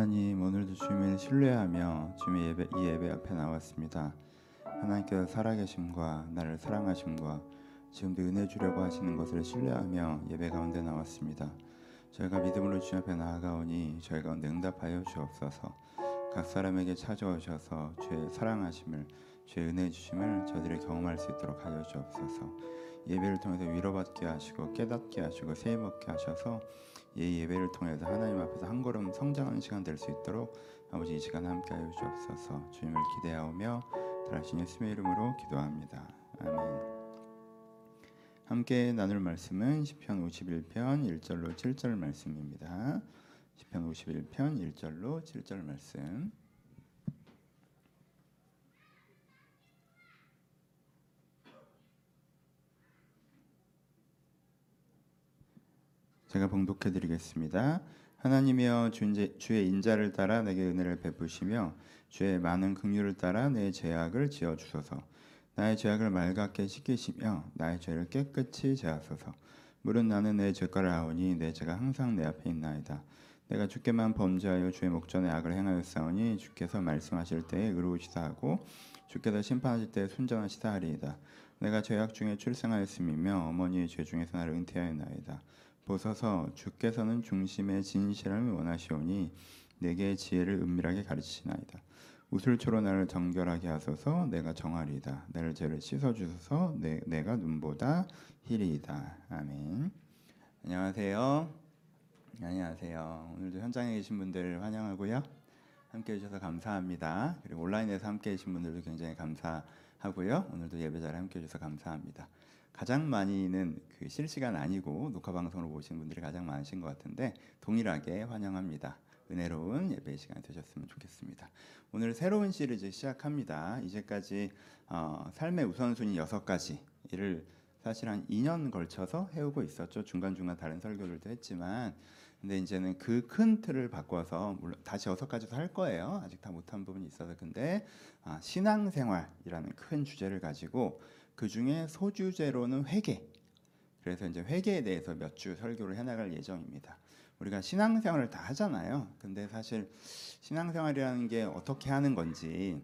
하나님 오늘도 주님을 신뢰하며 주님의 예배, 이 예배 앞에 나왔습니다. 하나님께서 살아계심과 나를 사랑하심과 지금도 은혜 주려고 하시는 것을 신뢰하며 예배 가운데 나왔습니다. 저희가 믿음으로 주님 앞에 나아가오니 저희 가운데 응답하여 주옵소서. 각 사람에게 찾아오셔서 주의 사랑하심을 주의 은혜 주심을 저들이 경험할 수 있도록 하여 주옵소서. 예배를 통해서 위로받게 하시고 깨닫게 하시고 세임 얻게 하셔서 이 예배를 통해서 하나님 앞에서 한 걸음 성장하는 시간 될 수 있도록 아버지 이 시간 함께하여 주옵소서. 주님을 기대하오며 달하신 예수의 이름으로 기도합니다. 아멘. 함께 나눌 말씀은 시편 51편 1절로 7절 말씀입니다. 시편 51편 1절로 7절 말씀. 제가 봉독해 드리겠습니다. 하나님이여 주의 인자를 따라 내게 은혜를 베푸시며 주의 많은 긍휼을 따라 내 죄악을 지어 주소서. 나의 죄악을 맑게 씻기시며 나의 죄를 깨끗이 제하소서. 물은 나는 내 죄가를 아오니 내 죄가 항상 내 앞에 있나이다. 내가 주께만 범죄하여 주의 목전에 악을 행하였사오니 주께서 말씀하실 때에 의로우시다 하고 주께서 심판하실 때에 순전하시다 하리이다. 내가 죄악 중에 출생하였음이며 어머니의 죄 중에서 나를 은퇴하였나이다. 보소서 주께서는 중심의 진실함을 원하시오니 내게 지혜를 은밀하게 가르치시나이다. 우슬초로 나를 정결하게 하소서 내가 정하리이다. 나를 죄를 씻어 주소서 내, 내가 눈보다 희리이다. 아멘. 안녕하세요. 안녕하세요. 오늘도 현장에 계신 분들 환영하고요. 함께 해주셔서 감사합니다. 그리고 온라인에서 함께 계신 분들도 굉장히 감사하고요. 오늘도 예배 자리 함께 해주셔서 감사합니다. 가장 많이는 그 실시간 아니고 녹화 방송으로 보시는 분들이 가장 많으신 것 같은데 동일하게 환영합니다. 은혜로운 예배 시간 되셨으면 좋겠습니다. 오늘 새로운 시리즈 시작합니다. 이제까지 어, 삶의 우선순위 여섯 가지를 사실 한 2년 걸쳐서 해오고 있었죠. 중간 중간 다른 설교들도 했지만, 근데 이제는 그 큰 틀을 바꿔서 물론 다시 여섯 가지도 할 거예요. 아직 다 못한 부분이 있어서 근데 아, 신앙생활이라는 큰 주제를 가지고 그 중에 소주제로는 회개. 그래서 이제 회개에 대해서 몇 주 설교를 해나갈 예정입니다. 우리가 신앙생활을 다 하잖아요. 근데 사실 신앙생활이라는 게 어떻게 하는 건지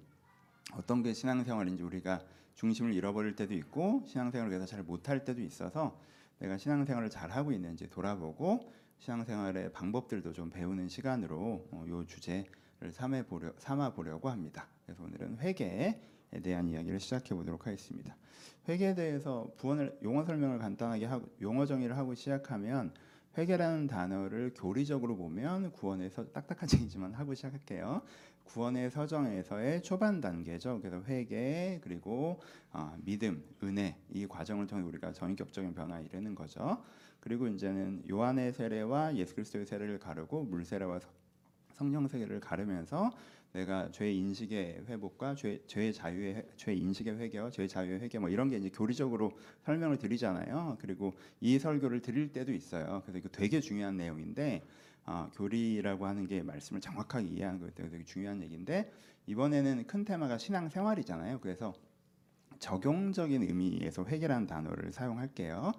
어떤 게 신앙생활인지 우리가 중심을 잃어버릴 때도 있고 신앙생활을 그래서 잘 못할 때도 있어서 내가 신앙생활을 잘 하고 있는지 돌아보고 신앙생활의 방법들도 좀 배우는 시간으로 어, 이 주제를 삼아 보려 삼아 보려고 합니다. 그래서 오늘은 회개에 대한 이야기를 시작해 보도록 하겠습니다. 회개에 대해서 부원을 용어 설명을 간단하게 하고 용어 정의를 하고 시작하면 회개라는 단어를 교리적으로 보면 구원에서 딱딱한 얘기지만 하고 시작할게요. 구원의 서정에서의 초반 단계죠. 그래서 회개 그리고 어, 믿음, 은혜 이 과정을 통해 우리가 전격적인 변화에 이르는 거죠. 그리고 이제는 요한의 세례와 예수 그리스도의 세례를 가르고 물 세례와 성령 세례를 가르면서 내가 죄 인식의 회복과 죄, 죄의 자유의 죄 인식의 회개와 죄 자유의 회개 뭐 이런 게 이제 교리적으로 설명을 드리잖아요. 그리고 이 설교를 드릴 때도 있어요. 그래서 이거 되게 중요한 내용인데 어, 교리라고 하는 게 말씀을 정확하게 이해하는 거에 되게 중요한 얘기인데 이번에는 큰 테마가 신앙 생활이잖아요. 그래서 적용적인 의미에서 회개라는 단어를 사용할게요.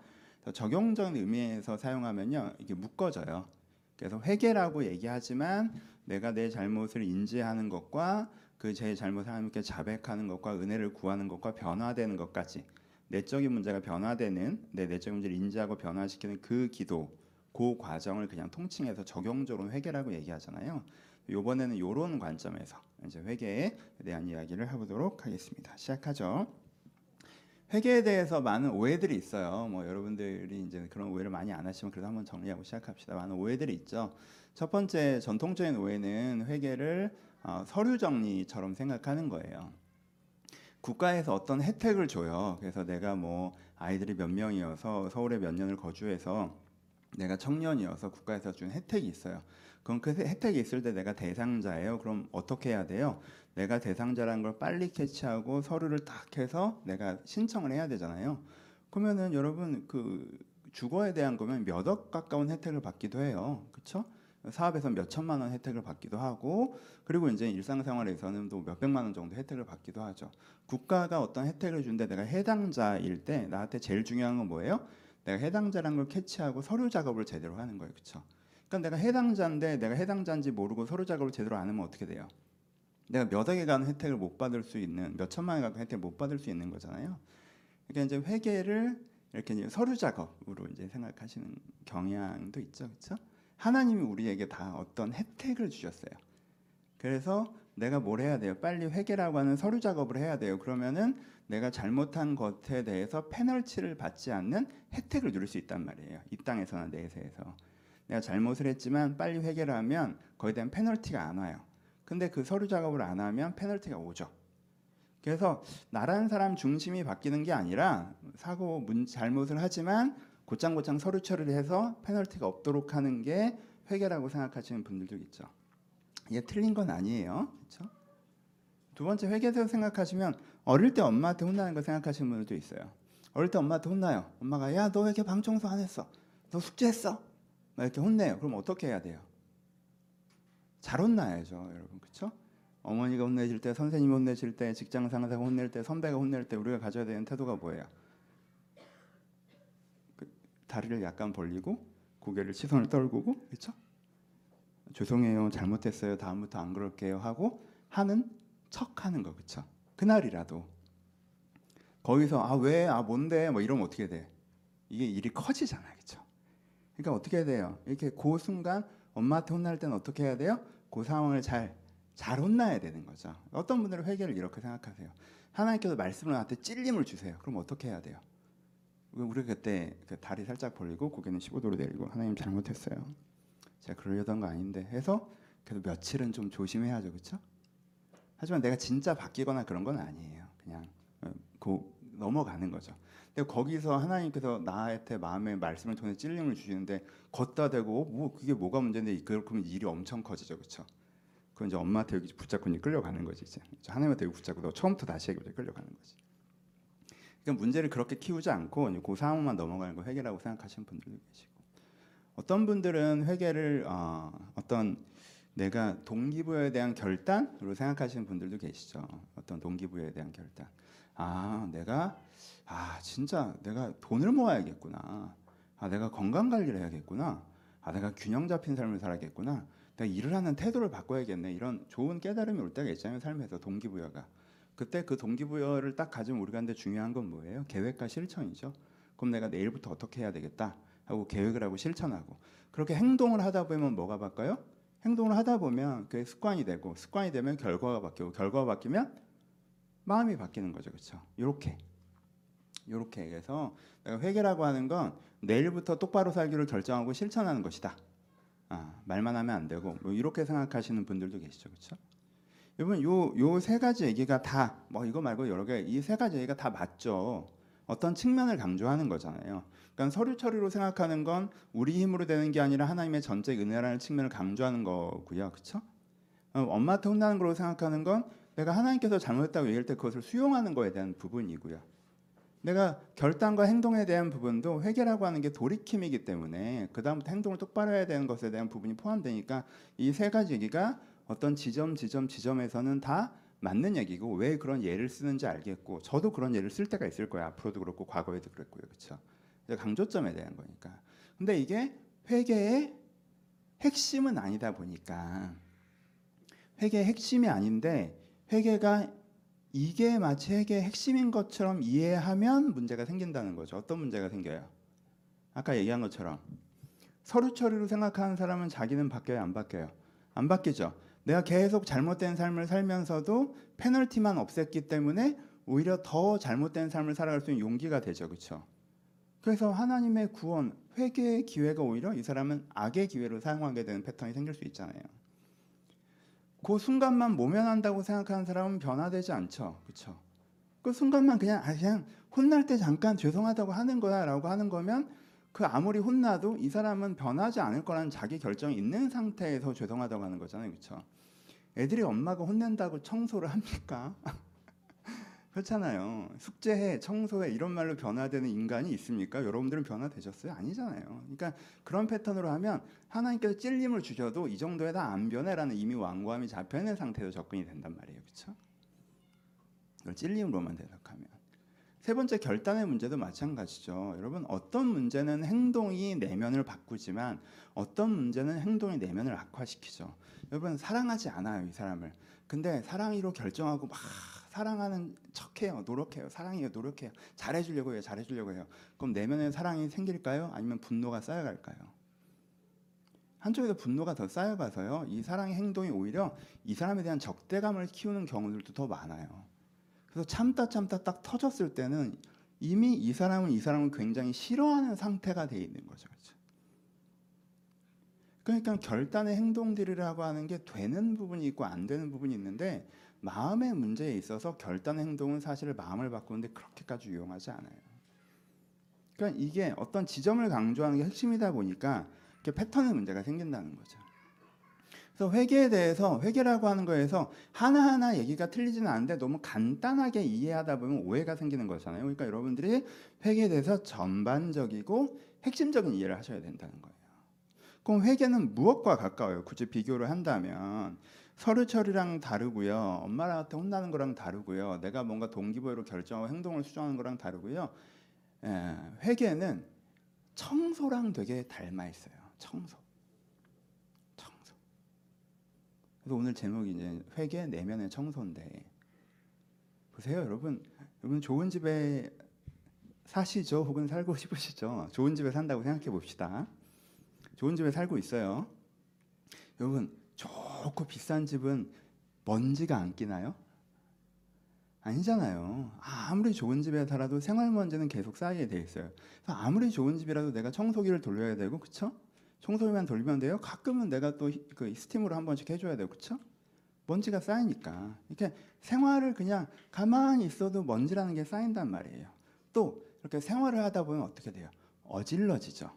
적용적인 의미에서 사용하면요 이게 묶어져요. 그래서 회개라고 얘기하지만 내가 내 잘못을 인지하는 것과 그 제 잘못을 하나님께 자백하는 것과 은혜를 구하는 것과 변화되는 것까지 내적인 문제가 변화되는 내 내적 문제를 인지하고 변화시키는 그 기도 그 과정을 그냥 통칭해서 적용적으로 회개라고 얘기하잖아요. 이번에는 이런 관점에서 이제 회개에 대한 이야기를 해보도록 하겠습니다. 시작하죠. 회개에 대해서 많은 오해들이 있어요. 뭐 여러분들이 이제 그런 오해를 많이 안 하시면 그래도 한번 정리하고 시작합시다. 많은 오해들이 있죠. 첫 번째 전통적인 오해는 회계를 어, 서류 정리처럼 생각하는 거예요. 국가에서 어떤 혜택을 줘요. 그래서 내가 뭐 아이들이 몇 명이어서 서울에 몇 년을 거주해서 내가 청년이어서 국가에서 준 혜택이 있어요. 그럼 그 혜택이 있을 때 내가 대상자예요. 그럼 어떻게 해야 돼요? 내가 대상자라는 걸 빨리 캐치하고 서류를 딱 해서 내가 신청을 해야 되잖아요. 그러면은 여러분 그 주거에 대한 거면 몇 억 가까운 혜택을 받기도 해요. 그렇죠? 사업에서 몇 천만 원 혜택을 받기도 하고 그리고 이제 일상생활에서는 또 몇백만 원 정도 혜택을 받기도 하죠. 국가가 어떤 혜택을 준데 내가 해당자일 때 나한테 제일 중요한 건 뭐예요? 내가 해당자라는 걸 캐치하고 서류 작업을 제대로 하는 거예요. 그렇죠? 그러니까 내가 해당자인데 내가 해당자인지 모르고 서류 작업을 제대로 안 하면 어떻게 돼요? 내가 몇 억에 가는 혜택을 못 받을 수 있는 몇 천만에 가는 혜택을 못 받을 수 있는 거잖아요. 그러니까 이제 회계를 이렇게 이제 서류 작업으로 이제 생각하시는 경향도 있죠, 그렇죠? 하나님이 우리에게 다 어떤 혜택을 주셨어요. 그래서 내가 뭘 해야 돼요? 빨리 회계라고 하는 서류 작업을 해야 돼요. 그러면은 내가 잘못한 것에 대해서 페널티를 받지 않는 혜택을 누릴 수 있단 말이에요. 이 땅에서나 내세에서. 내가 잘못을 했지만 빨리 회계를 하면 거기에 대한 페널티가 안 와요. 근데 그 서류 작업을 안 하면 페널티가 오죠. 그래서 나라는 사람 중심이 바뀌는 게 아니라 사고 문 잘못을 하지만 곧장곧장 서류 처리를 해서 페널티가 없도록 하는 게 회계라고 생각하시는 분들도 있죠. 이게 틀린 건 아니에요. 그렇죠? 두 번째 회계에서 생각하시면 어릴 때 엄마한테 혼나는 거 생각하시는 분들도 있어요. 어릴 때 엄마한테 혼나요. 엄마가 야 너 왜 이렇게 방 청소 안 했어? 너 숙제했어? 막 이렇게 혼내요. 그럼 어떻게 해야 돼요? 잘 혼나야죠, 여러분. 그렇죠? 어머니가 혼내실 때, 선생님이 혼내실 때, 직장 상사가 혼낼 때, 선배가 혼낼 때 우리가 가져야 되는 태도가 뭐예요? 그 다리를 약간 벌리고 고개를 시선을 떨구고 그렇죠? 죄송해요, 잘못했어요. 다음부터 안 그럴게요 하고 하는 척하는 거 그렇죠? 그날이라도 거기서 아 왜, 아 뭔데, 뭐 이러면 어떻게 돼? 이게 일이 커지잖아요, 그렇죠? 그러니까 어떻게 해야 돼요? 이렇게 그 순간 엄마한테 혼날 때는 어떻게 해야 돼요? 그 상황을 잘 잘 혼나야 되는 거죠. 어떤 분들은 회개를 이렇게 생각하세요. 하나님께서 말씀을 나한테 찔림을 주세요. 그럼 어떻게 해야 돼요? 우리 그때 그 다리 살짝 벌리고 고개는 15도로 내리고 하나님 잘못했어요. 제가 그러려던 거 아닌데 해서 그래도 며칠은 좀 조심해야죠, 그렇죠? 하지만 내가 진짜 바뀌거나 그런 건 아니에요. 그냥 어, 고 넘어가는 거죠. 근데 거기서 하나님께서 나한테 마음의 말씀을 통해 찔림을 주시는데 걷다 대고 뭐 그게 뭐가 문제인데 그러면 일이 엄청 커지죠, 그렇죠? 그건 이제 엄마한테 여기 붙잡고 이제 끌려가는 거지 이제 하나님한테 여기 붙잡고 너 처음부터 다시 여기 끌려가는 거지. 그러니까 문제를 그렇게 키우지 않고 그 상황만 넘어가는 거 회개라고 생각하시는 분들도 계시고 어떤 분들은 회개를 어, 어떤 내가 동기부여에 대한 결단으로 생각하시는 분들도 계시죠. 어떤 동기부여에 대한 결단. 아, 내가 아, 진짜 내가 돈을 모아야겠구나. 아, 내가 건강 관리를 해야겠구나. 아, 내가 균형 잡힌 삶을 살아야겠구나. 내가 일을 하는 태도를 바꿔야겠네. 이런 좋은 깨달음이 올 때가 있잖아요. 삶에서 동기부여가. 그때 그 동기부여를 딱 가지면 우리가 근데 중요한 건 뭐예요? 계획과 실천이죠. 그럼 내가 내일부터 어떻게 해야 되겠다 하고 계획을 하고 실천하고 그렇게 행동을 하다 보면 뭐가 바뀌어요? 행동을 하다 보면 그게 습관이 되고 습관이 되면 결과가 바뀌고 결과가 바뀌면 마음이 바뀌는 거죠. 그렇죠? 이렇게 이렇게 해서 내가 회개라고 하는 건 내일부터 똑바로 살기를 결정하고 실천하는 것이다. 아, 말만 하면 안 되고 뭐 이렇게 생각하시는 분들도 계시죠, 그렇죠? 여러분 요요 세 가지 얘기가 다 뭐 이거 말고 여러 개 이 세 가지 얘기가 다 맞죠. 어떤 측면을 강조하는 거잖아요. 그러니까 서류 처리로 생각하는 건 우리 힘으로 되는 게 아니라 하나님의 전체 은혜라는 측면을 강조하는 거고요, 그렇죠? 어, 엄마한테 혼나는 걸로 생각하는 건 내가 하나님께서 잘못했다고 얘기할 때 그것을 수용하는 거에 대한 부분이고요. 내가 결단과 행동에 대한 부분도 회개라고 하는 게 돌이킴이기 때문에 그 다음부터 행동을 똑바로 해야 되는 것에 대한 부분이 포함되니까 이 세 가지 얘기가 어떤 지점 지점 지점에서는 다 맞는 얘기고 왜 그런 예를 쓰는지 알겠고 저도 그런 예를 쓸 때가 있을 거예요. 앞으로도 그렇고 과거에도 그랬고요. 그렇죠 강조점에 대한 거니까. 근데 이게 회개의 핵심은 아니다 보니까 회개의 핵심이 아닌데 회개가 이게 마치 회개의 핵심인 것처럼 이해하면 문제가 생긴다는 거죠. 어떤 문제가 생겨요? 아까 얘기한 것처럼 서류 처리로 생각하는 사람은 자기는 바뀌어요, 안 바뀌어요? 안 바뀌죠. 내가 계속 잘못된 삶을 살면서도 페널티만 없앴기 때문에 오히려 더 잘못된 삶을 살아갈 수 있는 용기가 되죠, 그렇죠? 그래서 하나님의 구원, 회개의 기회가 오히려 이 사람은 악의 기회로 사용하게 되는 패턴이 생길 수 있잖아요. 그 순간만 모면한다고 생각하는 사람은 변화되지 않죠. 그렇죠? 그 순간만 그냥 아 그냥 혼날 때 잠깐 죄송하다고 하는 거야라고 하는 거면 그 아무리 혼나도 이 사람은 변하지 않을 거라는 자기 결정이 있는 상태에서 죄송하다고 하는 거잖아요. 그렇죠? 애들이 엄마가 혼낸다고 청소를 합니까? 그렇잖아요. 숙제해, 청소해 이런 말로 변화되는 인간이 있습니까? 여러분들은 변화되셨어요? 아니잖아요. 그러니까 그런 패턴으로 하면 하나님께서 찔림을 주셔도 이 정도에 다 안 변해라는 이미 완고함이 잡혀 있는 상태로 접근이 된단 말이에요. 그렇죠? 이걸 찔림으로만 대답하면 세 번째 결단의 문제도 마찬가지죠. 여러분 어떤 문제는 행동이 내면을 바꾸지만 어떤 문제는 행동이 내면을 악화시키죠. 여러분 사랑하지 않아요 이 사람을. 근데 사랑이로 결정하고 막 사랑하는 척해요, 노력해요, 사랑해요, 노력해요, 잘해주려고 해요, 잘해주려고 해요. 그럼 내면에 사랑이 생길까요? 아니면 분노가 쌓여갈까요? 한쪽에서 분노가 더 쌓여가서요, 이 사랑의 행동이 오히려 이 사람에 대한 적대감을 키우는 경우들도 더 많아요. 그래서 참다 참다 딱 터졌을 때는 이미 이 사람은 이 사람을 굉장히 싫어하는 상태가 돼 있는 거죠. 그렇죠? 그러니까 결단의 행동들이라고 하는 게 되는 부분이 있고 안 되는 부분이 있는데 마음의 문제에 있어서 결단 행동은 사실 마음을 바꾸는데 그렇게까지 유용하지 않아요. 그러니까 이게 어떤 지점을 강조하는 게 핵심이다 보니까 이렇게 패턴의 문제가 생긴다는 거죠. 그래서 회계에 대해서 회계라고 하는 거에서 하나하나 얘기가 틀리지는 않은데 너무 간단하게 이해하다 보면 오해가 생기는 거잖아요. 그러니까 여러분들이 회계에 대해서 전반적이고 핵심적인 이해를 하셔야 된다는 거예요. 그럼 회계는 무엇과 가까워요? 굳이 비교를 한다면 서류 처리랑 다르고요. 엄마한테 혼나는 거랑 다르고요. 내가 뭔가 동기부여로 결정하고 행동을 수정하는 거랑 다르고요. 예, 회계는 청소랑 되게 닮아 있어요. 청소. 청소. 그래서 오늘 제목이 이제 회계 내면의 청소인데 보세요, 여러분. 여러분 좋은 집에 사시죠? 혹은 살고 싶으시죠? 좋은 집에 산다고 생각해 봅시다. 좋은 집에 살고 있어요. 여러분 좋 고 비싼 집은 먼지가 안 끼나요? 아니잖아요. 아무리 좋은 집에 살아도 생활 먼지는 계속 쌓이게 돼 있어요. 그래서 아무리 좋은 집이라도 내가 청소기를 돌려야 되고, 그쵸? 청소기만 돌리면 돼요. 가끔은 내가 또 그 스팀으로 한 번씩 해줘야 되고, 그쵸? 먼지가 쌓이니까 이렇게 생활을 그냥 가만히 있어도 먼지라는 게 쌓인단 말이에요. 또 이렇게 생활을 하다 보면 어떻게 돼요? 어질러지죠.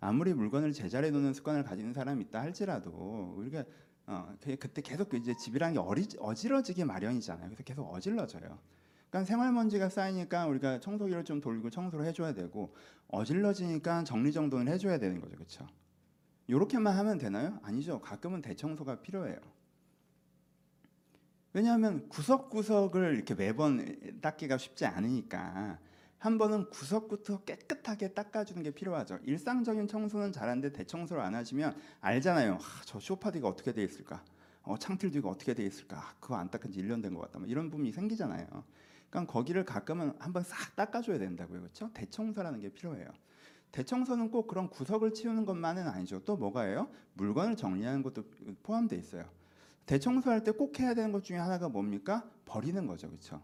아무리 물건을 제자리에 놓는 습관을 가지는 사람이 있다 할지라도 우리가 어, 그- 그때 계속 이제 어리, 어지러지게 마련이잖아요. 그래서 계속 어질러져요. 그러니까 생활먼지가 쌓이니까 우리가 청소기를 좀 돌리고 청소를 해줘야 되고 어질러지니까 정리정돈을 해줘야 되는 거죠, 그렇죠? 이렇게만 하면 되나요? 아니죠. 가끔은 대청소가 필요해요. 왜냐하면 구석구석을 이렇게 매번 닦기가 쉽지 않으니까 한 번은 구석부터 깨끗하게 닦아주는 게 필요하죠. 일상적인 청소는 잘하는데 대청소를 안 하시면 알잖아요. 아, 저 쇼파디가 어떻게 돼 있을까? 어, 창틀 뒤가 어떻게 돼 있을까? 아, 그거 안 닦은 지 1년 된 것 같다. 뭐 이런 부분이 생기잖아요. 그러니까 거기를 가끔은 한번 싹 닦아줘야 된다고요. 그렇죠? 대청소라는 게 필요해요. 대청소는 꼭 그런 구석을 치우는 것만은 아니죠. 또 뭐가예요? 물건을 정리하는 것도 포함되어 있어요. 대청소할 때 꼭 해야 되는 것 중에 하나가 뭡니까? 버리는 거죠. 그렇죠?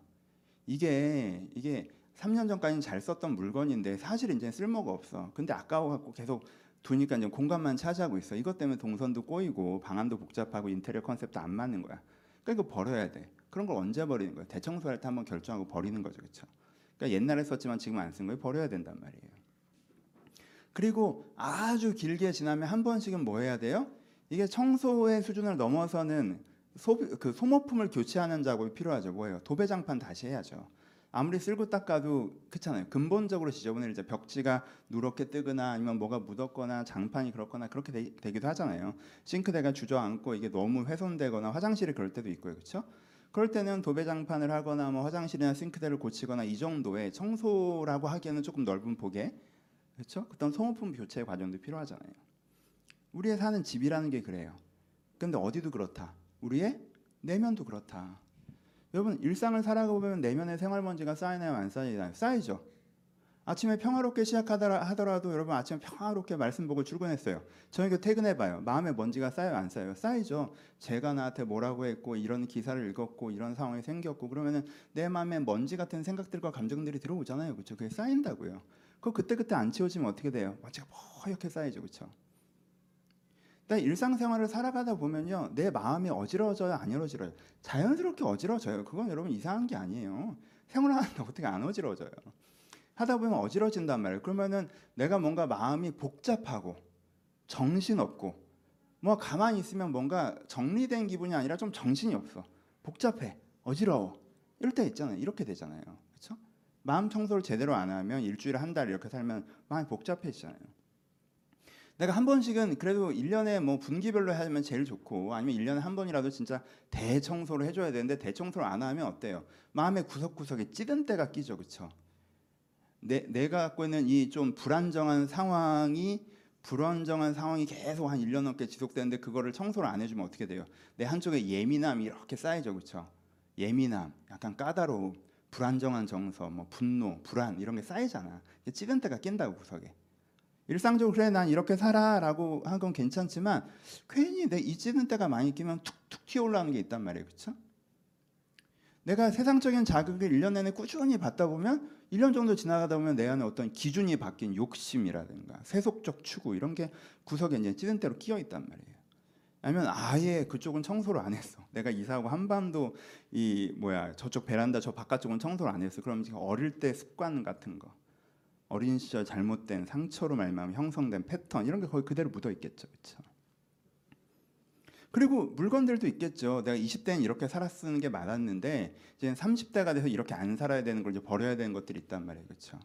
이게 이게 3년 전까지는 잘 썼던 물건인데 사실 이제 쓸모가 없어. 근데 아까워 갖고 계속 두니까 이제 공간만 차지하고 있어. 이것 때문에 동선도 꼬이고 방안도 복잡하고 인테리어 컨셉도 안 맞는 거야. 그러니까 이거 버려야 돼. 그런 걸 언제 버리는 거야? 대청소할 때 한번 결정하고 버리는 거죠. 그렇죠? 그러니까 옛날에 썼지만 지금 안쓴 거예요. 버려야 된단 말이에요. 그리고 아주 길게 지나면 한 번씩은 뭐 해야 돼요? 이게 청소의 수준을 넘어서는 소비, 그 소모품을 교체하는 작업이 필요하죠. 뭐예요? 도배장판 다시 해야죠. 아무리 쓸고 닦아도 그렇잖아요. 근본적으로 지저분해지죠. 벽지가 누렇게 뜨거나 아니면 뭐가 묻었거나 장판이 그렇거나 그렇게 되, 기도 하잖아요. 싱크대가 주저앉고 이게 너무 훼손되거나 화장실이 그럴 때도 있고요. 그렇죠? 그럴 때는 도배 장판을 하거나 뭐 화장실이나 싱크대를 고치거나 이 정도의 청소라고 하기에는 조금 넓은 폭의 그렇죠? 그런 소모품 교체 과정도 필요하잖아요. 우리의 사는 집이라는 게 그래요. 근데 어디도 그렇다. 우리의 내면도 그렇다. 여러분 일상을 살아가보면 내면의 생활먼지가 쌓이나요 안 쌓이나요? 쌓이죠. 아침에 평화롭게 시작하더라도 여러분 아침에 평화롭게 말씀 보고 출근했어요. 저녁에 퇴근해봐요. 마음에 먼지가 쌓여요 안 쌓여요? 쌓이죠. 제가 나한테 뭐라고 했고 이런 기사를 읽었고 이런 상황이 생겼고 그러면 은 내 마음에 먼지 같은 생각들과 감정들이 들어오잖아요. 그렇죠? 그게 쌓인다고요. 그거 그때그때 안 치워지면 어떻게 돼요? 먼지가 뽀얗게 쌓이죠. 그렇죠? 근데 일상생활을 살아가다 보면요, 내 마음이 어지러워져요, 안 어지러워요? 자연스럽게 어지러져요. 그건 여러분 이상한 게 아니에요. 생활하는데 어떻게 안 어지러워져요? 하다 보면 어지러진단 말이에요. 그러면은 내가 뭔가 마음이 복잡하고 정신없고 뭐 가만히 있으면 뭔가 정리된 기분이 아니라 좀 정신이 없어. 복잡해, 어지러워. 이럴 때 있잖아요. 이렇게 되잖아요. 그렇죠? 마음 청소를 제대로 안 하면 일주일에 한 달 이렇게 살면 마음이 복잡해지잖아요. 내가 한 번씩은 그래도 1년에 뭐 분기별로 하면 제일 좋고 아니면 1년에 한 번이라도 진짜 대청소를 해줘야 되는데 대청소를 안 하면 어때요? 마음의 구석구석에 찌든 때가 끼죠, 그렇죠? 내, 내가 갖고 있는 이 좀 불안정한 상황이 불안정한 상황이 계속 한 1년 넘게 지속되는데 그거를 청소를 안 해주면 어떻게 돼요? 내 한쪽에 예민함이 이렇게 쌓이죠, 그렇죠? 예민함, 약간 까다로움, 불안정한 정서, 뭐 분노, 불안 이런 게 쌓이잖아. 찌든 때가 낀다고 구석에. 일상적으로 그래 난 이렇게 살아라고 한 건 괜찮지만 괜히 내이 찌든 때가 많이 끼면 툭툭 튀어 올라오는 게 있단 말이에요, 그렇죠? 내가 세상적인 자극을 1년 내내 꾸준히 받다 보면 1년 정도 지나가다 보면 내 안에 어떤 기준이 바뀐 욕심이라든가 세속적 추구 이런 게 구석에 이제 찌든 대로 끼어 있단 말이에요. 아니면 아예 그쪽은 청소를 안 했어. 내가 이사하고 한밤도 이 뭐야 저쪽 베란다 저 바깥쪽은 청소를 안 했어. 그럼 지금 어릴 때 습관 같은 거, 어린 시절 잘못된 상처로 말미암아 형성된 패턴 이런 게 거의 그대로 묻어 있겠죠, 그렇죠? 그리고 물건들도 있겠죠. 내가 20대는 이렇게 살았는 게 많았는데 이제 30대가 돼서 이렇게 안 살아야 되는 걸 이제 버려야 되는 것들이 있단 말이에요. 그렇죠?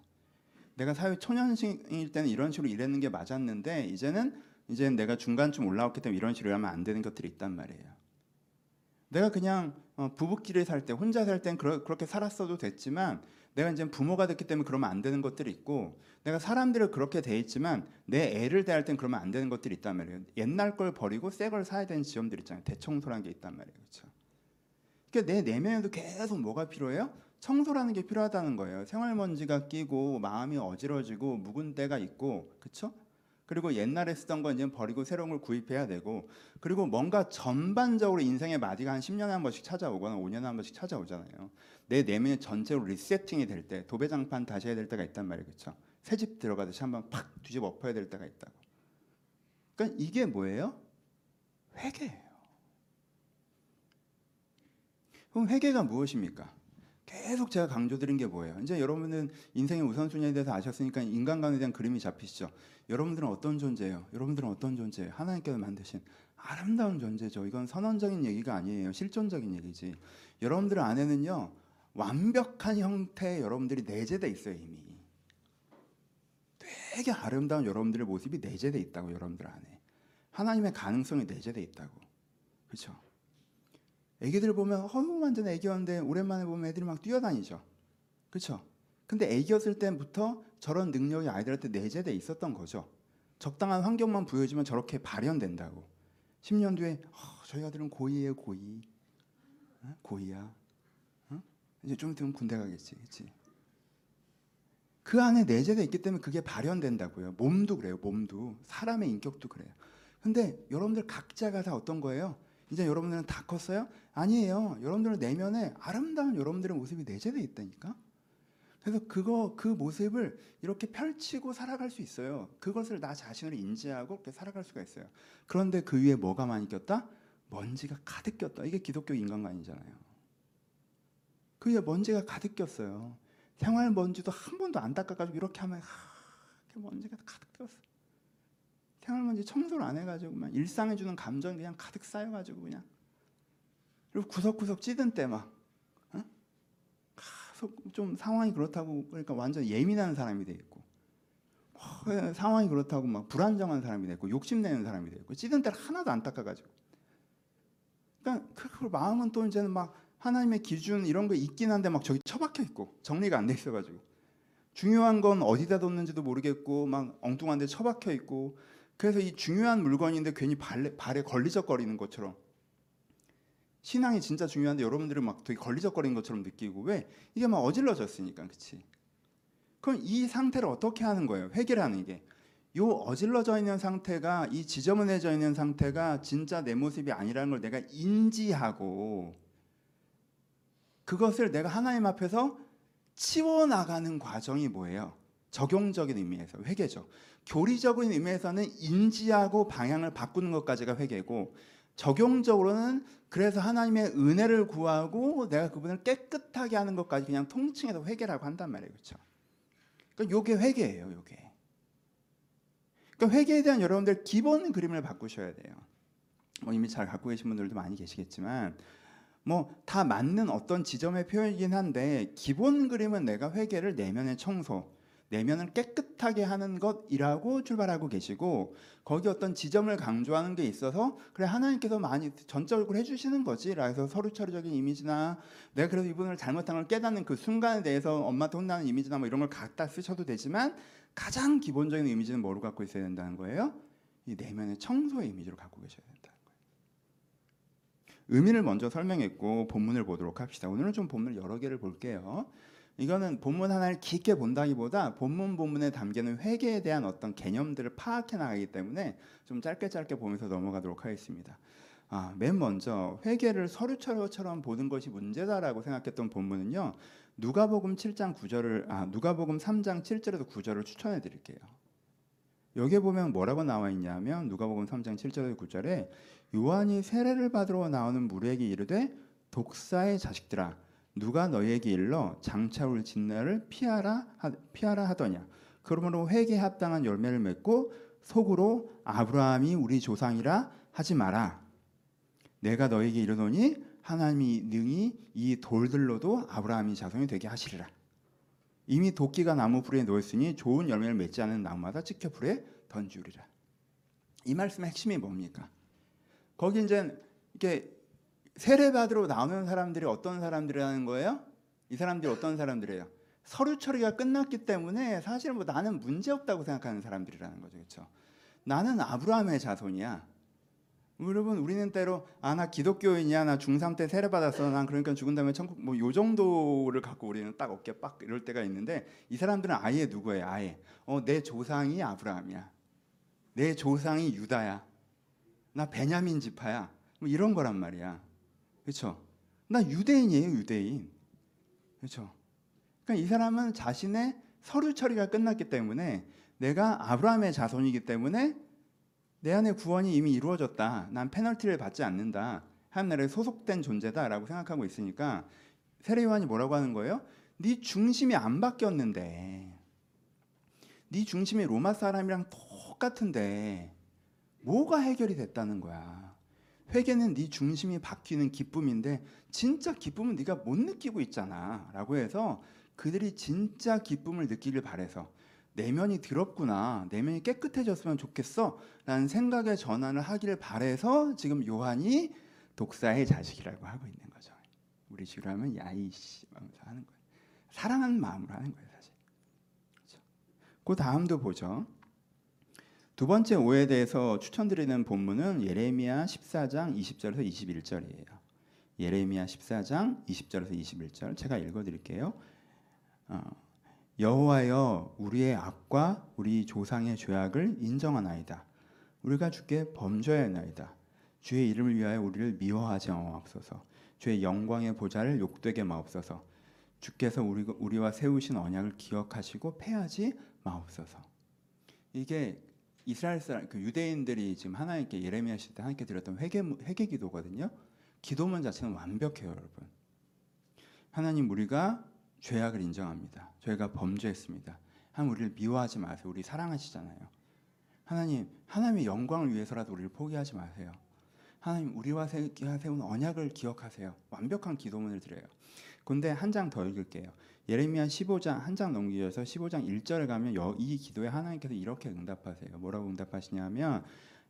내가 사회 초년생일 때는 이런 식으로 일했는 게 맞았는데 이제는 이제 내가 중간쯤 올라왔기 때문에 이런 식으로 하면 안 되는 것들이 있단 말이에요. 내가 그냥 어, 부부끼리 살 때 혼자 살 땐 그렇게 살았어도 됐지만 내가 이제 부모가 됐기 때문에 그러면 안 되는 것들이 있고 내가 사람들을 그렇게 대 있지만 내 애를 대할 땐 그러면 안 되는 것들이 있단 말이에요. 옛날 걸 버리고 새 걸 사야 되는 지점들 있잖아요. 대청소라는 게 있단 말이에요. 그렇죠? 그러니까 내 내면에도 계속 뭐가 필요해요? 청소라는 게 필요하다는 거예요. 생활먼지가 끼고 마음이 어지러지고 묵은 때가 있고 그렇죠? 그리고 옛날에 쓰던 건 이제 버리고 새로운 걸 구입해야 되고 그리고 뭔가 전반적으로 인생의 마디가 한 10년에 한 번씩 찾아오거나 5년에 한 번씩 찾아오잖아요. 내 내면이 전체로 리세팅이 될 때 도배장판 다시 해야 될 때가 있단. 그렇죠? 새집 들어가듯이 한번 팍 뒤집어 엎어야 될 때가 있다고. 그러니까 이게 뭐예요? 회개예요. 그럼 회개가 무엇입니까? 계속 제가 강조드린 게 뭐예요? 이제 여러분은 인생의 우선순위에 대해서 아셨으니까 인간관에 대한 그림이 잡히시죠. 여러분들은 어떤 존재예요? 여러분들은 어떤 존재예요? 하나님께서 만드신 아름다운 존재죠. 이건 선언적인 얘기가 아니에요. 실존적인 얘기지. 여러분들 안에는요 완벽한 형태의 여러분들이 내재돼 있어요 이미. 되게 아름다운 여러분들의 모습이 내재돼 있다고 여러분들 안에. 하나님의 가능성이 내재돼 있다고. 그렇죠? 애기들 보면 어우 완전 애기였는데 오랜만에 보면 애들이 막 뛰어다니죠. 그렇죠? 근데 애기였을 때부터 저런 능력이 아이들한테 내재돼 있었던 거죠. 적당한 환경만 부여주면 저렇게 발현된다고. 10년 뒤에 어, 저희 아들은 고이에요 고이. 어? 고이야. 어? 이제 좀 있으면 군대 가겠지. 그렇지? 그 안에 내재돼 있기 때문에 그게 발현된다고요. 몸도 그래요. 몸도 사람의 인격도 그래요. 근데 여러분들 각자가 다 어떤 거예요? 이제 여러분들은 다 컸어요? 아니에요. 여러분들은 내면에 아름다운 여러분들의 모습이 내재되어 있다니까. 그래서 그거 그 모습을 이렇게 펼치고 살아갈 수 있어요. 그것을 나 자신을 인지하고 이렇게 살아갈 수가 있어요. 그런데 그 위에 뭐가 많이 꼈다? 먼지가 가득 꼈다. 이게 기독교 인간관이잖아요. 그 위에 먼지가 가득 꼈어요. 생활 먼지도 한 번도 안 닦아가지고 이렇게 하면 하, 이렇게 먼지가 가득 꼈어. 생활 먼지 청소를 안 해가지고만 일상에 주는 감정이 그냥 가득 쌓여가지고 그냥 그리고 구석구석 찌든 때막 어? 좀 상황이 그렇다고 그러니까 완전 예민한 사람이 돼 있고 어, 상황이 그렇다고 막 불안정한 사람이 됐고 욕심내는 사람이 됐고 찌든 때를 하나도 안 닦아가지고 그러니까 그, 그 마음은 또 이제는 막 하나님의 기준 이런 거 있긴 한데 막 저기 처박혀 있고 정리가 안 돼 있어가지고. 중요한 건 어디다 뒀는지도 모르겠고 막 엉뚱한 데 처박혀 있고. 그래서 이 중요한 물건인데 괜히 발에, 발에 걸리적거리는 것처럼. 신앙이 진짜 중요한데 여러분들은 막 되게 걸리적거리는 것처럼 느끼고. 왜? 이게 막 어질러졌으니까 그렇지 그럼 이 상태를 어떻게 하는 거예요? 회개라는 게. 요 어질러져 있는 상태가 이 지저분해져 있는 상태가 진짜 내 모습이 아니라는 걸 내가 인지하고 그것을 내가 하나님 앞에서 치워나가는 과정이 뭐예요 적용적인 의미에서 회개죠. 교리적인 의미에서는 인지하고 방향을 바꾸는 것까지가 회개고 적용적으로는 그래서 하나님의 은혜를 구하고 내가 그분을 깨끗하게 하는 것까지 그냥 통칭해서 회개라고 한단 말이에요. 그렇죠? 그러니까 요게 회개예요, 요게. 그러니까 회개에 대한 여러분들 기본 그림을 바꾸셔야 돼요. 뭐 이미 잘 갖고 계신 분들도 많이 계시겠지만 뭐 다 맞는 어떤 지점의 표현이긴 한데 기본 그림은 내가 회개를 내면의 청소, 내면을 깨끗하게 하는 것이라고 출발하고 계시고 거기 어떤 지점을 강조하는 게 있어서 그래 하나님께서 많이 전적으로 해주시는 거지 그래서 서류 처리적인 이미지나 내가 그래서 이분을 잘못한 걸 깨닫는 그 순간에 대해서 엄마한테 혼나는 이미지나 뭐 이런 걸 갖다 쓰셔도 되지만 가장 기본적인 이미지는 뭐로 갖고 있어야 된다는 거예요? 이 내면의 청소의 이미지로 갖고 계셔야 거예요. 의미를 먼저 설명했고 본문을 보도록 합시다. 오늘은 좀 본문 여러 개를 볼게요. 이거는 본문 하나를 깊게 본다기보다 본문 본문에 담기는 회개에 대한 어떤 개념들을 파악해 나가기 때문에 좀 짧게 짧게 보면서 넘어가도록 하겠습니다. 아, 맨 먼저 회개를 서류처럼 보는 것이 문제다라고 생각했던 본문은요. 누가복음 7장 9절을 아, 누가복음 3장 7절에서 9절을 추천해 드릴게요. 여기에 보면 뭐라고 나와 있냐면 누가복음 3장 7절에서 9절에 요한이 세례를 받으러 나오는 무리에게 이르되 독사의 자식들아 누가 너희에게 일러 장차 올 진나를 피하라 하, 피하라 하더냐? 그러므로 회개에 합당한 열매를 맺고 속으로 아브라함이 우리 조상이라 하지 마라. 내가 너에게 이르노니 하나님이 능히 이 돌들로도 아브라함이 자손이 되게 하시리라. 이미 도끼가 나무 불에 놓였으니 좋은 열매를 맺지 않은 나무마다 찍혀 불에 던지우리라. 이 말씀의 핵심이 뭡니까 거기 이제 이렇게 세례 받으러 나오는 사람들이 어떤 사람들이라는 거예요? 이 사람들이 어떤 사람들이에요? 서류 처리가 끝났기 때문에 사실 뭐 나는 문제 없다고 생각하는 사람들이라는 거죠, 그렇죠? 나는 아브라함의 자손이야. 여러분 우리는 때로 아 나 기독교인이야 나 중3 때 세례 받았어 난 그러니까 죽은 다음에 천국 뭐 요 정도를 갖고 우리는 딱 어깨 빡 이럴 때가 있는데 이 사람들은 아예 누구예요 아예 어 내 조상이 아브라함이야 내 조상이 유다야 나 베냐민 지파야 뭐 이런 거란 말이야 그렇죠? 나 유대인이에요, 유대인. 그렇죠? 그러니까 이 사람은 자신의 서류 처리가 끝났기 때문에 내가 아브라함의 자손이기 때문에 내 안에 구원이 이미 이루어졌다. 난 페널티를 받지 않는다. 하나님 나라에 소속된 존재다라고 생각하고 있으니까 세례 요한이 뭐라고 하는 거예요? 네 중심이 안 바뀌었는데 네 중심이 로마 사람이랑 똑같은데 뭐가 해결이 됐다는 거야. 회개는 네 중심이 바뀌는 기쁨인데 진짜 기쁨은 네가 못 느끼고 있잖아라고 해서 그들이 진짜 기쁨을 느끼길 바래서 내면이 더럽구나 내면이 깨끗해졌으면 좋겠어라는 생각의 전환을 하기를 바래서 지금 요한이 독사의 자식이라고 하고 있는 거죠. 우리 식으로 하면 야이씨 하면서 하는 거예요. 사랑하는 마음으로 하는 거예요, 사실. 그렇죠? 그 다음도 보죠. 두 번째 오해에 대해서 추천드리는 본문은 예레미야 14장 20절에서 21절이에요. 예레미야 14장 20절에서 21절 제가 읽어드릴게요. 어, 여호와여 우리의 악과 우리 조상의 죄악을 인정하나이다. 우리가 주께 범죄하나이다. 주의 이름을 위하여 우리를 미워하지 마옵소서. 주의 영광의 보좌를 욕되게 마옵소서. 주께서 우리, 우리와 세우신 언약을 기억하시고 패하지 마옵소서. 이게 이스라엘 사람 그 유대인들이 지금 하나님께 예레미야 시대 하나님께 드렸던 회개 회개 기도거든요. 기도문 자체는 완벽해요, 여러분. 하나님 우리가 죄악을 인정합니다. 저희가 범죄했습니다. 하나님 우리를 미워하지 마세요. 우리 사랑하시잖아요. 하나님 하나님의 영광을 위해서라도 우리를 포기하지 마세요. 하나님 우리와 세운 언약을 기억하세요. 완벽한 기도문을 드려요. 근데 한 장 더 읽을게요. 예레미야 15장 한 장 넘기셔서 15장 1절에 가면 여, 이 기도에 하나님께서 이렇게 응답하세요. 뭐라고 응답하시냐면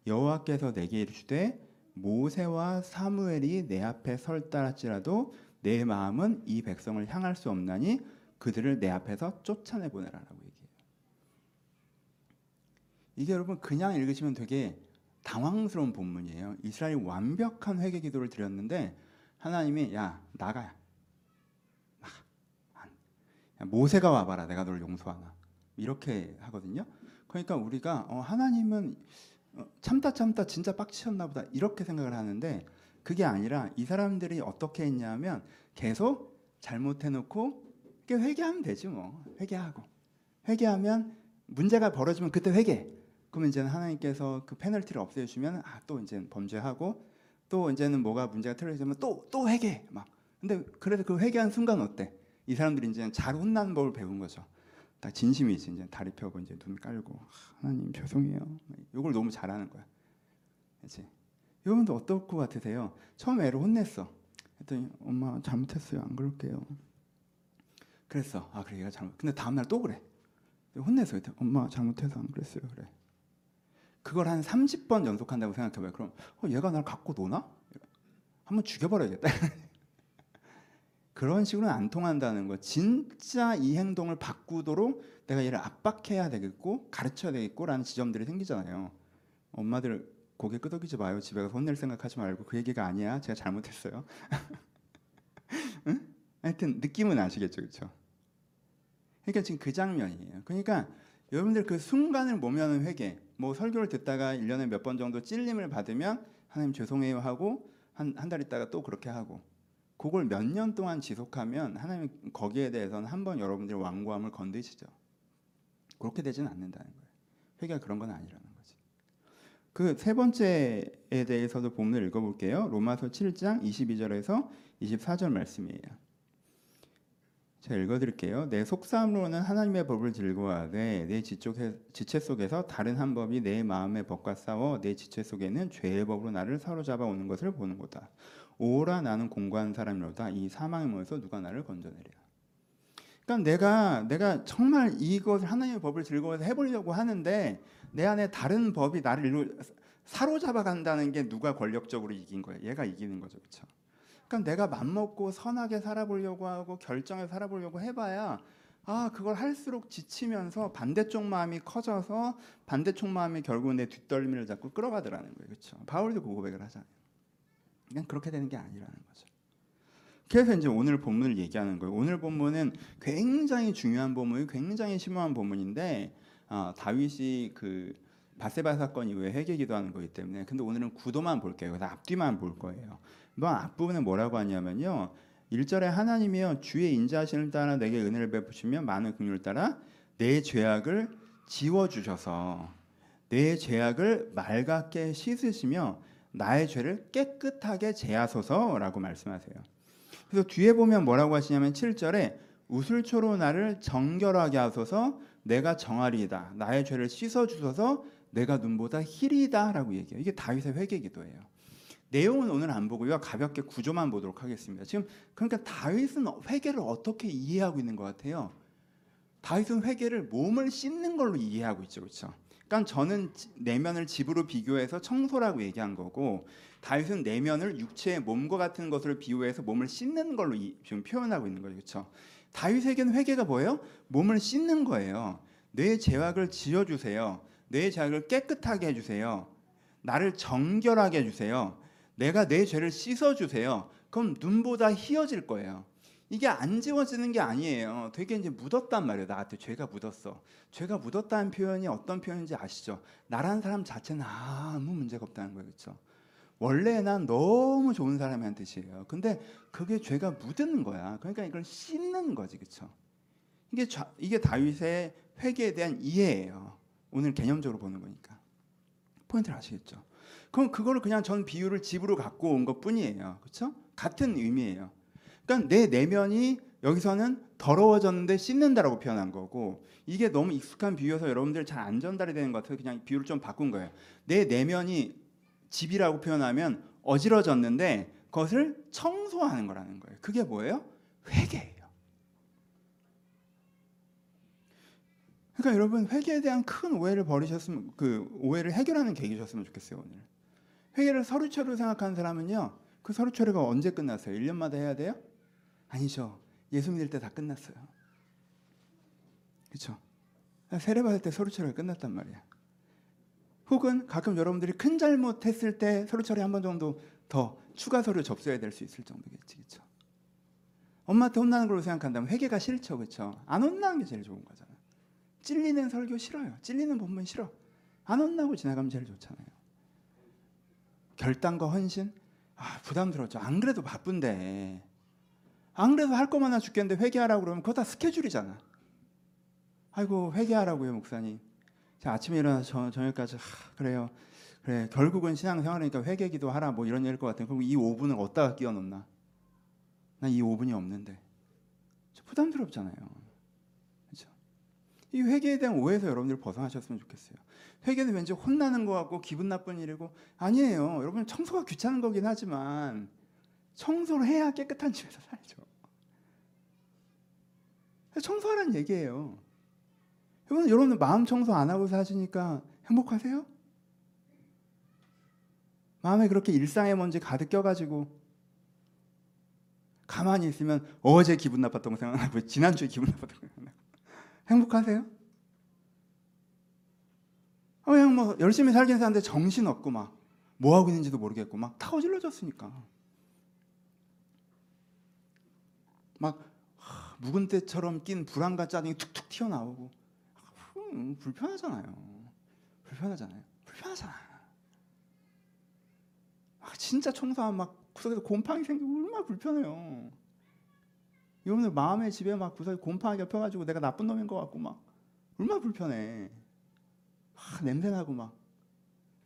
여호와께서 내게 이르시되 모세와 사무엘이 내 앞에 설따할지라도 내 마음은 이 백성을 향할 수 없나니 그들을 내 앞에서 쫓아내 보내라라고 얘기해요. 이게 여러분 그냥 읽으시면 되게 당황스러운 본문이에요. 이스라엘이 완벽한 회개 기도를 드렸는데 하나님이 야 나가 모세가 와봐라 내가 너를 용서하나. 이렇게 하거든요. 그러니까 우리가 어, 하나님은 어, 참다 참다 진짜 빡치셨나 보다 이렇게 생각을 하는데 그게 아니라 이 사람들이 어떻게 했냐면 계속 잘못해놓고 회개하면 되지 뭐. 회개하고. 회개하면 문제가 벌어지면 그때 회개. 그러면 이제는 하나님께서 그 페널티를 없애주면 아 또 이제 범죄하고 또 이제는 뭐가 문제가 틀어지면 또 또 회개. 막. 근데 그래도 그 회개한 순간 어때 이 사람들이 이제 잘 혼나는 법을 배운 거죠. 딱 진심이지 이제 다리 펴고 이제 눈 깔고 하나님 죄송해요. 이걸 너무 잘하는 거야. 그렇지? 여러분도 어떨 것 같으세요? 처음 애를 혼냈어. 했더니 엄마 잘못했어요. 안 그럴게요. 그랬어. 아 그래 얘가 잘못. 근데 다음 날 또 그래. 혼내서 엄마 잘못해서 안 그랬어요. 그래. 그걸 한 30번 연속한다고 생각해봐요. 그럼 어, 얘가 날 갖고 노나? 한번 죽여버려야겠다. 그런 식으로는 안 통한다는 거. 진짜 이 행동을 바꾸도록 내가 얘를 압박해야 되겠고 가르쳐야 되겠고라는 지점들이 생기잖아요. 엄마들 고개 끄덕이지 마요. 집에 가서 혼낼 생각하지 말고 그 얘기가 아니야. 제가 잘못했어요. 응? 하여튼 느낌은 아시겠죠, 그렇죠? 그러니까 지금 그 장면이에요. 그러니까 여러분들 그 순간을 모면은 회개. 뭐 설교를 듣다가 1년에 몇 번 정도 찔림을 받으면 하나님 죄송해요 하고 한 한 달 있다가 또 그렇게 하고 그걸 몇 년 동안 지속하면 하나님 거기에 대해서는 한 번 여러분들의 완고함을 건드시죠. 그렇게 되지는 않는다는 거예요. 회개가 그런 건 아니라는 거지. 그 세 번째에 대해서도 본문을 읽어볼게요. 로마서 7장 22절에서 24절 말씀이에요. 제가 읽어드릴게요. 내 속사함으로는 하나님의 법을 즐거워하되 내 지체 속에서 다른 한 법이 내 마음의 법과 싸워 내 지체 속에는 죄의 법으로 나를 사로잡아 오는 것을 보는 거다. 오라 나는 공고한 사람이로다. 이 사망의 몸에서 누가 나를 건져내리라. 그러니까 내가 내가 정말 이것을 하나님의 법을 즐거워해서 해보려고 하는데 내 안에 다른 법이 나를 일로 사로잡아 간다는 게 누가 권력적으로 이긴 거예요. 얘가 이기는 거죠, 그렇죠? 그러니까 내가 맘먹고 선하게 살아보려고 하고 결정해 살아보려고 해봐야 아 그걸 할수록 지치면서 반대쪽 마음이 커져서 반대쪽 마음이 결국 내 뒷덜미를 잡고 끌어가더라는 거예요, 그렇죠? 바울도 그 고백을 하잖아요. 그냥 그렇게 되는 게 아니라는 거죠. 그래서 이제 오늘 본문을 얘기하는 거예요. 오늘 본문은 굉장히 중요한 본문이 굉장히 심오한 본문인데 어, 다윗이 그 바세바 사건 이후에 회개 기도 하는 거기 때문에 근데 오늘은 구도만 볼게요. 그래서 앞뒤만 볼 거예요. 뭐 앞부분은 뭐라고 하냐면요. 1절에 하나님이여 주의 인자하심을 따라 내게 은혜를 베푸시며 많은 긍휼을 따라 내 죄악을 지워 주셔서 내 죄악을 맑게 씻으시며 나의 죄를 깨끗하게 제하소서라고 말씀하세요. 그래서 뒤에 보면 뭐라고 하시냐면 7절에 우슬초로 나를 정결하게 하소서 내가 정하리이다. 나의 죄를 씻어 주소서 내가 눈보다 희리다라고 얘기해요. 이게 다윗의 회개 기도예요. 내용은 오늘 안 보고요. 가볍게 구조만 보도록 하겠습니다. 지금 그러니까 다윗은 회개를 어떻게 이해하고 있는 것 같아요? 다윗은 회개를 몸을 씻는 걸로 이해하고 있죠. 그렇죠? 그러니까 저는 내면을 집으로 비교해서 청소라고 얘기한 거고 다윗은 내면을 육체의 몸과 같은 것을 비유해서 몸을 씻는 걸로 지금 표현하고 있는 거죠. 그렇죠? 다윗에게는 회개가 뭐예요? 몸을 씻는 거예요. 내 죄악을 지어 주세요. 내 죄악을 깨끗하게 해 주세요. 나를 정결하게 해 주세요. 내가 내 죄를 씻어 주세요. 그럼 눈보다 희어질 거예요. 이게 안 지워지는 게 아니에요. 되게 이제 묻었단 말이에요. 나한테 죄가 묻었어. 죄가 묻었다는 표현이 어떤 표현인지 아시죠? 나란 사람 자체는 아무 문제가 없다는 거예요. 그렇죠? 원래 난 너무 좋은 사람이란 뜻이에요. 근데 그게 죄가 묻은 거야. 그러니까 이걸 씻는 거지. 그렇죠? 이게 좌, 이게 다윗의 회개에 대한 이해예요. 오늘 개념적으로 보는 거니까. 포인트를 아시겠죠? 그럼 그거를 그냥 전 비유를 집으로 갖고 온 것뿐이에요. 그렇죠? 같은 의미예요. 그러니까 내 내면이 여기서는 더러워졌는데 씻는다라고 표현한 거고 이게 너무 익숙한 비유여서 여러분들 잘 안 전달이 되는 것 같아서 그냥 비유를 좀 바꾼 거예요. 내 내면이 집이라고 표현하면 어지러졌는데 그것을 청소하는 거라는 거예요. 그게 뭐예요? 회개예요. 그러니까 여러분 회개에 대한 큰 오해를 버리셨으면 그 오해를 해결하는 계기셨으면 좋겠어요 오늘. 회개를 서류처로 생각하는 사람은요. 그 서류처리가 언제 끝났어요? 1년마다 해야 돼요? 아니죠. 예수 믿을 때 다 끝났어요. 그렇죠? 세례 받을 때 서류 처리가 끝났단 말이야. 혹은 가끔 여러분들이 큰 잘못했을 때 서류 처리 한 번 정도 더 추가 서류 접수해야 될 수 있을 정도겠지, 그렇죠? 엄마한테 혼나는 걸로 생각한다면 회개가 싫죠, 그렇죠? 안 혼나는 게 제일 좋은 거잖아. 찔리는 설교 싫어요. 찔리는 본문 싫어. 안 혼나고 지나가면 제일 좋잖아요. 결단과 헌신? 아, 부담스럽죠. 안 그래도 바쁜데. 안 그래도 할 거만 나 죽겠는데 회개하라고 그러면 그거 다 스케줄이잖아. 아이고, 회개하라고요, 목사님. 자, 아침에 일어나서 저 녁까지, 하, 그래요. 그래, 결국은 신앙생활이니까 회개 기도 하라, 뭐 이런 얘기일 것 같아요. 그럼 이 5분을 어디다가 끼워 넣나? 난 이 5분이 없는데. 부담스럽잖아요. 이 회개에 대한 오해에서 여러분들 벗어나셨으면 좋겠어요. 회개는 왠지 혼나는 것 같고 기분 나쁜 일이고 아니에요. 여러분 청소가 귀찮은 거긴 하지만 청소를 해야 깨끗한 집에서 살죠. 청소하라는 얘기예요. 여러분, 여러분 마음 청소 안 하고 사시니까 행복하세요? 마음에 그렇게 일상의 먼지 가득 껴가지고 가만히 있으면 어제 기분 나빴던 거 생각나고 지난주에 기분 나빴던 거 생각나고 행복하세요? 어, 그냥 뭐 열심히 살긴 사는데 정신 없고 막 뭐 하고 있는지도 모르겠고 막다 어질러졌으니까 막 하, 묵은 때처럼 낀 불안과 짜증이 툭툭 튀어나오고 음, 불편하잖아요. 불편하잖아요. 불편하잖아. 아, 진짜 청소하면 막 구석에서 곰팡이 생기고 얼마나 불편해요. 여러분들 마음의 집에 막 구석에 곰팡이 겹쳐가지고 내가 나쁜 놈인 것 같고 막 얼마나 불편해. 아, 냄새 나고 막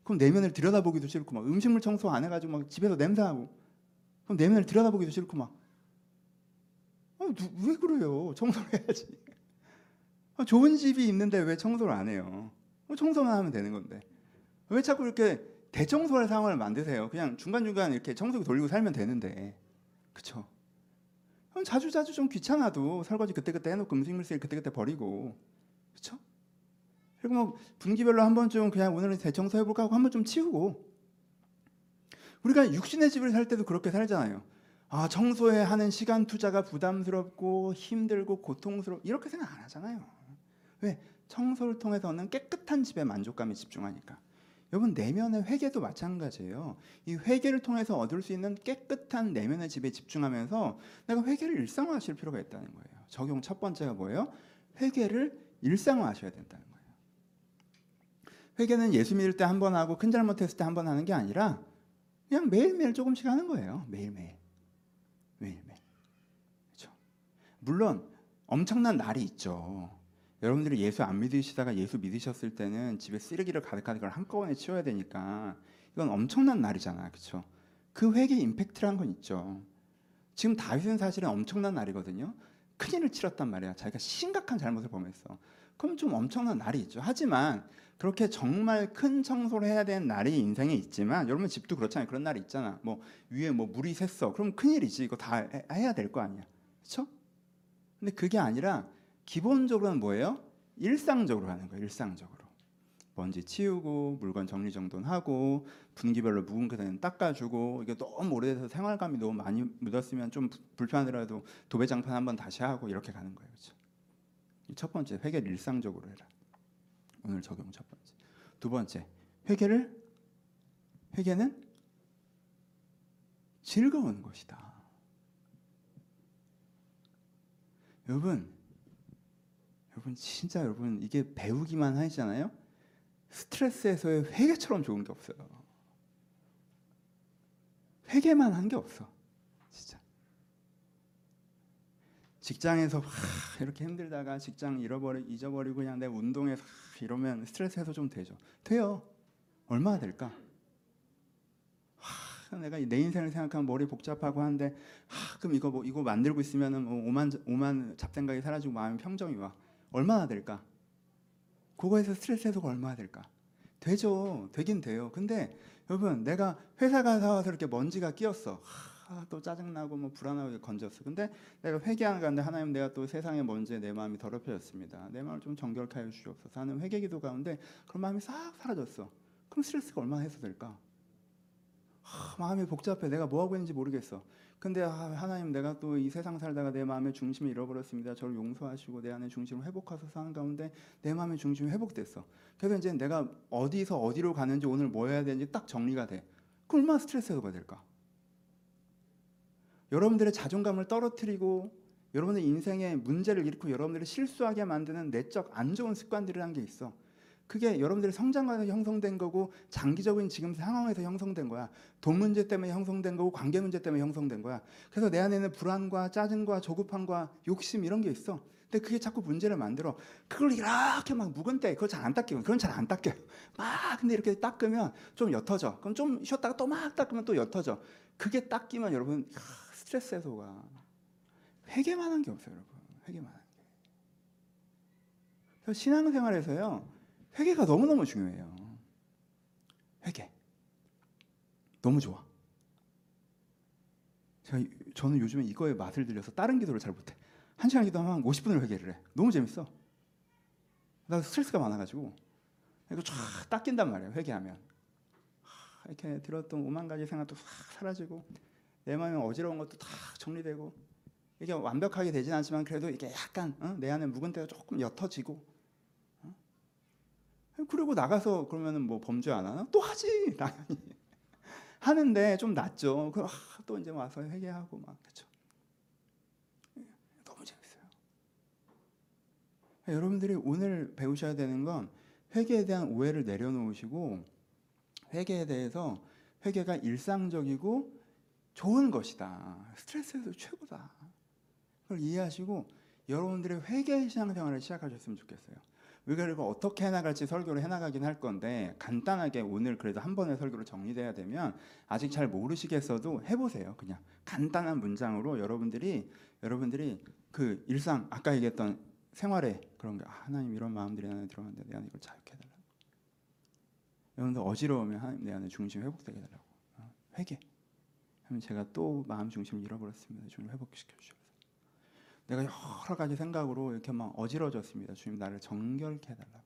그럼 내면을 들여다보기도 싫고 막 음식물 청소 안 해가지고 막 집에서 냄새 나고 그럼 내면을 들여다보기도 싫고 막 왜 그래요? 청소를 해야지. 아, 좋은 집이 있는데 왜 청소를 안 해요? 어, 청소만 하면 되는 건데 왜 자꾸 이렇게 대청소할 상황을 만드세요? 그냥 중간 중간 이렇게 청소기 돌리고 살면 되는데, 그렇죠? 자주 자주 좀 귀찮아도 설거지 그때 그때 해놓고 음식물 쓰레기 그때 그때 버리고, 그렇죠? 그리고 뭐 분기별로 한 번쯤 그냥 오늘은 대청소 해볼까 하고 한 번 좀 치우고, 우리가 육신의 집을 살 때도 그렇게 살잖아요. 아 청소에 하는 시간 투자가 부담스럽고 힘들고 고통스럽 이렇게 생각 안 하잖아요. 왜? 청소를 통해서는 깨끗한 집에 만족감에 집중하니까. 여러분 내면의 회개도 마찬가지예요. 이 회개를 통해서 얻을 수 있는 깨끗한 내면의 집에 집중하면서 내가 회개를 일상화하실 필요가 있다는 거예요. 적용 첫 번째가 뭐예요? 회개를 일상화하셔야 된다는 거예요. 회개는 예수 믿을 때 한 번 하고 큰 잘못했을 때 한 번 하는 게 아니라 그냥 매일매일 조금씩 하는 거예요. 매일매일. 그렇죠? 물론 엄청난 날이 있죠. 여러분들이 예수 안 믿으시다가 예수 믿으셨을 때는 집에 쓰레기를 가득하게 걸 한꺼번에 치워야 되니까 이건 엄청난 날이잖아, 그렇죠? 그 회개 임팩트란 건 있죠. 지금 다윗은 사실은 엄청난 날이거든요. 큰일을 치렀단 말이야. 자기가 심각한 잘못을 범했어. 그럼 좀 엄청난 날이 있죠. 하지만 그렇게 정말 큰 청소를 해야 되는 날이 인생에 있지만 여러분 집도 그렇잖아요. 그런 날이 있잖아. 뭐 위에 뭐 물이 샜어. 그럼 큰일이지. 이거 다 해- 해야 될 거 아니야. 그렇죠? 근데 그게 아니라 기본적으로는 뭐예요? 일상적으로 하는 거예요. 일상적으로. 먼지 치우고 물건 정리 정돈하고 분기별로 묵은 그대는 닦아주고 이게 너무 오래돼서 생활감이 너무 많이 묻었으면 좀 부- 불편하더라도 도배장판 한번 다시 하고 이렇게 가는 거예요. 그렇죠? 이첫 번째 회개를 일상적으로 해라. 오늘 적용 첫 번째. 두 번째 회개를 회개는 즐거운 것이다. 여러분 여러분 진짜 여러분 이게 배우기만 하시잖아요. 스트레스 해소에 회개처럼 좋은 게 없어요. 회개만 한 게 없어. 진짜. 직장에서 하, 이렇게 힘들다가 직장 잃어버리 잊어버리고 그냥 내 운동에서 하, 이러면 스트레스 해소 좀 되죠. 돼요. 얼마나 될까? 하, 내가 내 인생을 생각하면 머리 복잡하고 한데 하, 그럼 이거 뭐 이거 만들고 있으면은 뭐 오만 오만 잡생각이 사라지고 마음이 평정이 와. 얼마나 될까? 그거에서 스트레스 해소가 얼마나 될까? 되죠. 되긴 돼요. 근데 여러분 내가 회사 가서 이렇게 먼지가 끼었어. 하, 또 짜증나고 뭐 불안하고 건졌어. 근데 내가 회개하는 가운데 하나님 내가 또 세상의 먼지에 내 마음이 더럽혀졌습니다. 내 마음을 좀 정결케 하여 주시옵소서 하는 회개 기도 가운데 그런 마음이 싹 사라졌어. 그럼 스트레스가 얼마나 해소될까? 하, 마음이 복잡해. 내가 뭐 하고 있는지 모르겠어. 근데 아, 하나님 내가 또 이 세상 살다가 내 마음의 중심을 잃어버렸습니다. 저를 용서하시고 내 안의 중심을 회복하셔서 사는 가운데 내 마음의 중심이 회복됐어. 그래서 이제 내가 어디서 어디로 가는지 오늘 뭐 해야 되는지 딱 정리가 돼. 그럼 얼마나 스트레스 해소가 될까? 여러분들의 자존감을 떨어뜨리고 여러분의 인생에 문제를 일으키고 여러분들을 실수하게 만드는 내적 안 좋은 습관들이라는 게 있어. 그게 여러분들의 성장과에서 형성된 거고 장기적인 지금 상황에서 형성된 거야. 돈 문제 때문에 형성된 거고 관계 문제 때문에 형성된 거야. 그래서 내 안에는 불안과 짜증과 조급함과 욕심 이런 게 있어. 근데 그게 자꾸 문제를 만들어. 그걸 이렇게 막 묵은 때 그거 잘안 닦이고 그건 잘 안 닦여요. 막 근데 이렇게 닦으면 좀 옅어져. 그럼 좀 쉬었다가 또 막 닦으면 또 옅어져. 그게 닦이면 여러분 하, 스트레스 해소가 회개만 한 게 없어요, 여러분. 회개만 한 게. 그래서 신앙생활에서요. 회개가 너무너무 중요해요. 회개. 너무 좋아. 제가 저는 요즘에 이거에 맛을 들려서 다른 기도를 잘 못해. 한 시간 기도하면 50분을 회개를 해. 너무 재밌어. 나 스트레스가 많아가지고 이거 쫙 닦인단 말이에요. 회개하면 하, 이렇게 들었던 오만 가지 생각도 싹 사라지고 내 마음에 어지러운 것도 다 정리되고 이게 완벽하게 되진 않지만 그래도 이게 약간 어? 내 안에 묵은 때가 조금 옅어지고 어? 그리고 나가서 그러면은 뭐 범죄 안 하나? 또 하지 당연히 하는데 좀 낫죠. 그, 아, 또 이제 와서 회개하고 막 그렇죠. 너무 재밌어요. 여러분들이 오늘 배우셔야 되는 건 회개에 대한 오해를 내려놓으시고 회개에 대해서 회개가 일상적이고 좋은 것이다. 스트레스에서 최고다. 그걸 이해하시고 여러분들의 회개 신앙생활을 시작하셨으면 좋겠어요. 이거 어떻게 해나갈지 설교를 해나가긴 할 건데 간단하게 오늘 그래도 한 번의 설교로 정리돼야 되면 아직 잘 모르시겠어도 해보세요. 그냥 간단한 문장으로 여러분들이 여러분들이 그 일상 아까 얘기했던 생활에 그런 게 아, 하나님 이런 마음들이 내 안에 들어갔는데 내 안에 이걸 자유케 해달라고. 여러분들 어지러우면 하나님 내 안에 중심 회복되게 해달라고. 어, 회개. 하면 제가 또 마음 중심을 잃어버렸습니다. 주님 회복시켜 주셔서. 내가 여러 가지 생각으로 이렇게 막 어지러졌습니다. 주님 나를 정결케 해달라고.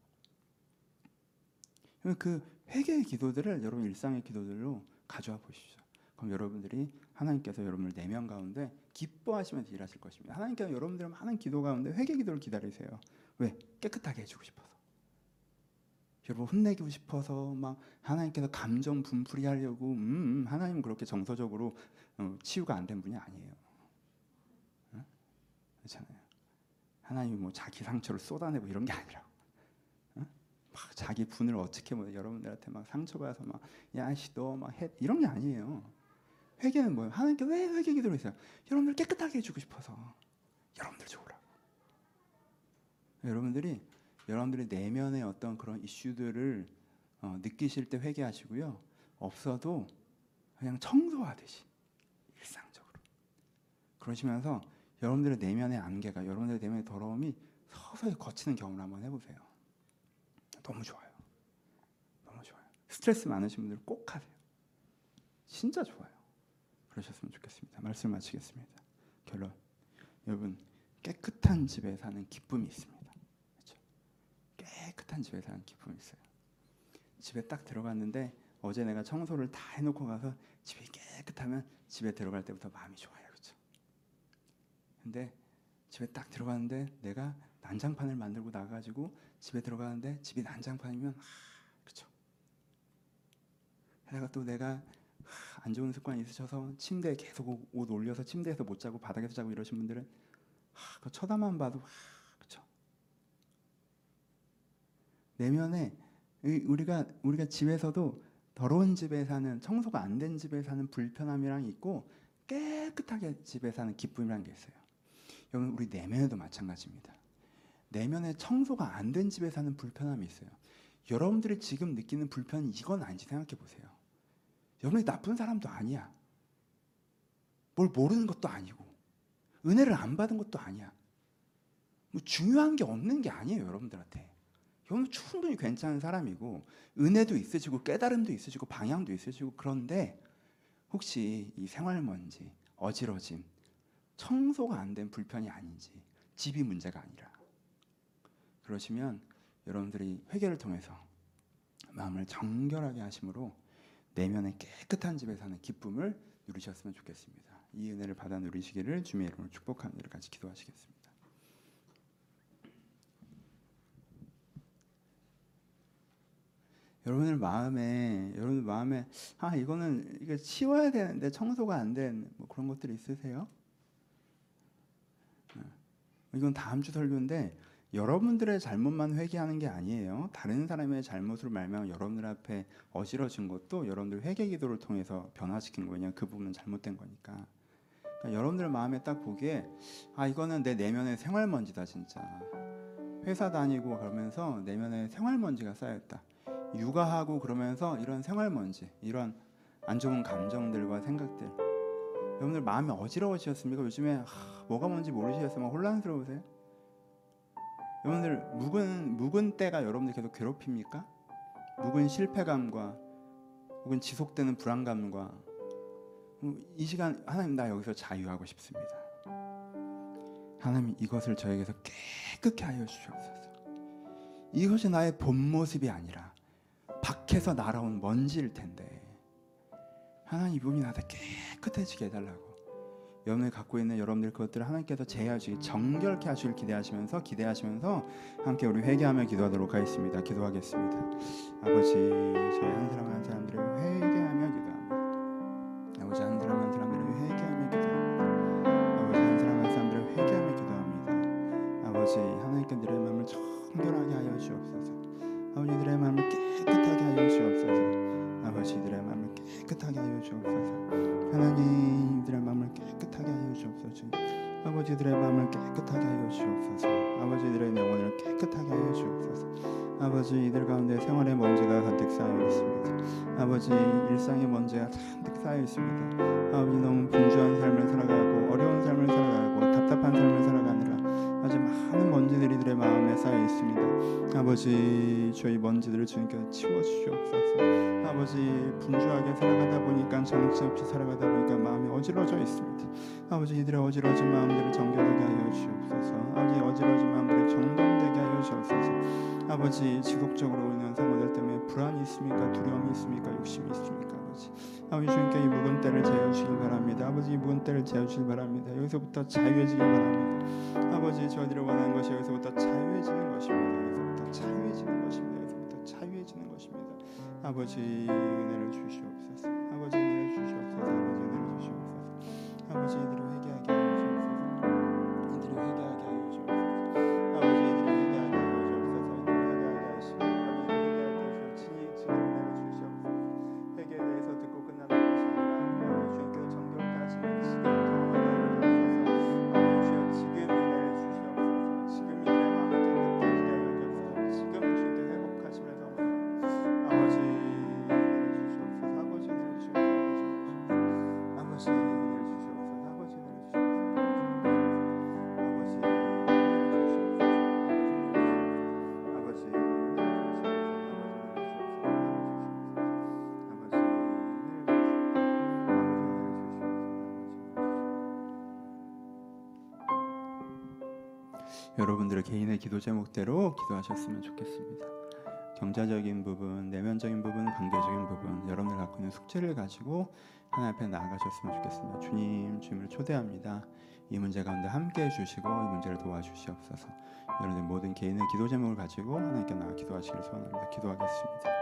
그 회개의 기도들을 여러분 일상의 기도들로 가져와 보십시오. 그럼 여러분들이 하나님께서 여러분을 내면 가운데 기뻐하시면서 일하실 것입니다. 하나님께서 여러분들의 많은 기도 가운데 회개 기도를 기다리세요. 왜? 깨끗하게 해주고 싶어서. 여러분 혼내고 싶어서 막 하나님께서 감정 분풀이 하려고 음, 음, 하나님은 그렇게 정서적으로 어, 치유가 안 된 분이 아니에요. 어? 그렇잖아요. 하나님이 뭐 자기 상처를 쏟아내고 이런 게 아니라고. 어? 막 자기 분을 어떻게 뭐 여러분들한테 막 상처받아서 막 야씨 너막 해 이런 게 아니에요. 회개는 뭐예요? 하나님께 왜 회개 기도를 했어요? 여러분들 깨끗하게 해주고 싶어서 여러분들 좋으라고. 여러분들이 여러분들의 내면의 어떤 그런 이슈들을 어, 느끼실 때 회개하시고요. 없어도 그냥 청소하듯이 일상적으로 그러시면서 여러분들의 내면의 안개가 여러분들의 내면의 더러움이 서서히 거치는 경험을 한번 해보세요. 너무 좋아요. 너무 좋아요. 스트레스 많으신 분들 꼭 하세요. 진짜 좋아요. 그러셨으면 좋겠습니다. 말씀 마치겠습니다. 결론. 여러분 깨끗한 집에 사는 기쁨이 있습니다. 그렇죠? 깨끗한 집에 사는 기쁨이 있어요. 집에 딱 들어갔는데 어제 내가 청소를 다 해놓고 가서 집이 깨끗하면 집에 들어갈 때부터 마음이 좋아요? 근데 집에 딱 들어갔는데 내가 난장판을 만들고 나가지고 집에 들어가는데 집이 난장판이면 아, 그렇죠? 게다가 또 내가 안 좋은 습관이 있으셔서 침대에 계속 옷 올려서 침대에서 못 자고 바닥에서 자고 이러신 분들은 하, 그 쳐다만 봐도 그렇죠. 내면에 우리가 우리가 집에서도 더러운 집에 사는 청소가 안 된 집에 사는 불편함이랑 있고 깨끗하게 집에 사는 기쁨이라는 게 있어요. 여러분 우리 내면에도 마찬가지입니다. 내면에 청소가 안 된 집에 사는 불편함이 있어요. 여러분들이 지금 느끼는 불편은 이건 아닌지 생각해 보세요. 여러분이 나쁜 사람도 아니야. 뭘 모르는 것도 아니고 은혜를 안 받은 것도 아니야. 뭐 중요한 게 없는 게 아니에요, 여러분들한테. 여러분 충분히 괜찮은 사람이고 은혜도 있으시고 깨달음도 있으시고 방향도 있으시고 그런데 혹시 이 생활 먼지, 어지러짐, 청소가 안 된 불편이 아닌지 집이 문제가 아니라 그러시면 여러분들이 회개를 통해서 마음을 정결하게 하심으로 내면의 깨끗한 집에 사는 기쁨을 누리셨으면 좋겠습니다. 이 은혜를 받아 누리시기를 주님의 이름으로 축복하는 일을 같이 기도하시겠습니다. 여러분들 마음에 여러분 마음에 아 이거는 이게 치워야 되는데 청소가 안 된 뭐 그런 것들이 있으세요? 네. 이건 다음 주 설교인데 여러분들의 잘못만 회개하는 게 아니에요. 다른 사람의 잘못으로 말면 여러분들 앞에 어지러진 것도 여러분들 회개 기도를 통해서 변화시킨 거냐 그 부분은 잘못된 거니까. 그러니까 여러분들 마음에 딱 보기에 아 이거는 내 내면의 생활 먼지다 진짜. 회사 다니고 그러면서 내면에 생활 먼지가 쌓였다. 육아하고 그러면서 이런 생활 먼지, 이런 안 좋은 감정들과 생각들. 여러분들 마음이 어지러워지셨습니까? 요즘에 하, 뭐가 뭔지 모르시겠으면 혼란스러우세요? 여러분들 묵은 묵은 때가 여러분들 계속 괴롭힙니까? 묵은 실패감과 혹은 지속되는 불안감과 이 시간 하나님 나 여기서 자유하고 싶습니다. 하나님 이것을 저에게서 깨끗게 하여 주시옵소서. 이것이 나의 본 모습이 아니라 밖에서 날아온 먼지일 텐데 하나님 이 부분이 나한테 깨끗해지게 해달라고 여러분이 갖고 있는 여러분들 그것들을 하나님께서 제하시기 정결케 하시길 기대하시면서 기대하시면서 함께 우리 회개하며 기도하도록 하겠습니다. 기도하겠습니다. 아버지 저희 한 사람 한 사람들을 회개하며 기도합니다. 아버지 한 사람 한 사람들을 회개하며 기도합니다. 아버지 한 사람 한 사람들을 회개하며 기도합니다. 아버지 하나님께 들의 마음을 정결하게 하여 주옵소서. 아버지들의 마음을 깨끗하게 하여 주옵소서. 아버지들의 마음을 깨끗하게 하여 주옵소서. 하나님 이들의 마음을 깨끗하게 하여 주옵소서. 아버지들의 마음을 깨끗하게 하여 주옵소서. 아버지들의 영혼을 깨끗하게 하여 주옵소서. 아버지 이들 가운데 생활의 먼지가 가득 쌓여 있습니다. 아버지 일상의 먼지가 잔뜩 쌓여 있습니다. 아버지 너무 분주한 삶을 살아가고 어려운 삶을 살아가고 답답한 삶을 살아가느라 아주 많은 먼지들이 이들의 마음에 쌓여 있습니다. 아버지 저희 먼지들을 주님께서 치워 주시옵소서. 아버지 분주하게 살아가다 보니까 정신없이 살아가다 보니까 마음이 어지러져 있습니다. 아버지 이들의 어지러진 마음들을 정결하게 하여 주옵소서. 아버지 어지러진 마음들을 정돈되게 하여 주옵소서. 아버지 지속적으로 있는 상황들 때문에 불안이 있습니까? 두려움이 있습니까? 욕심이 있습니까? 아버지 아버지 주님께 이 묵은 때를 재우시길 바랍니다. 아버지 이 묵은 때를 재우시길 바랍니다. 여기서부터 자유해지길 바랍니다. 아버지 저희들이 원하는 것이 여기서부터 자유해지는 것입니다. 자유해지는 것입니다. 여기서부터 자유해지는 것입니다. 아버지 은혜를 주시옵소서. 아버지 은혜를 주시옵소서. 아버지 은혜를 주시옵소서. 아버지 이들을 여러분들의 개인의 기도 제목대로 기도하셨으면 좋겠습니다. 경제적인 부분, 내면적인 부분, 관계적인 부분, 여러분들 갖고 있는 숙제를 가지고 하나님 앞에 나아가셨으면 좋겠습니다. 주님, 주님을 초대합니다. 이 문제 가운데 함께 해 주시고 이 문제를 도와주시옵소서. 여러분들 모든 개인의 기도 제목을 가지고 하나님께 나아 기도하시길 소원합니다. 기도하겠습니다.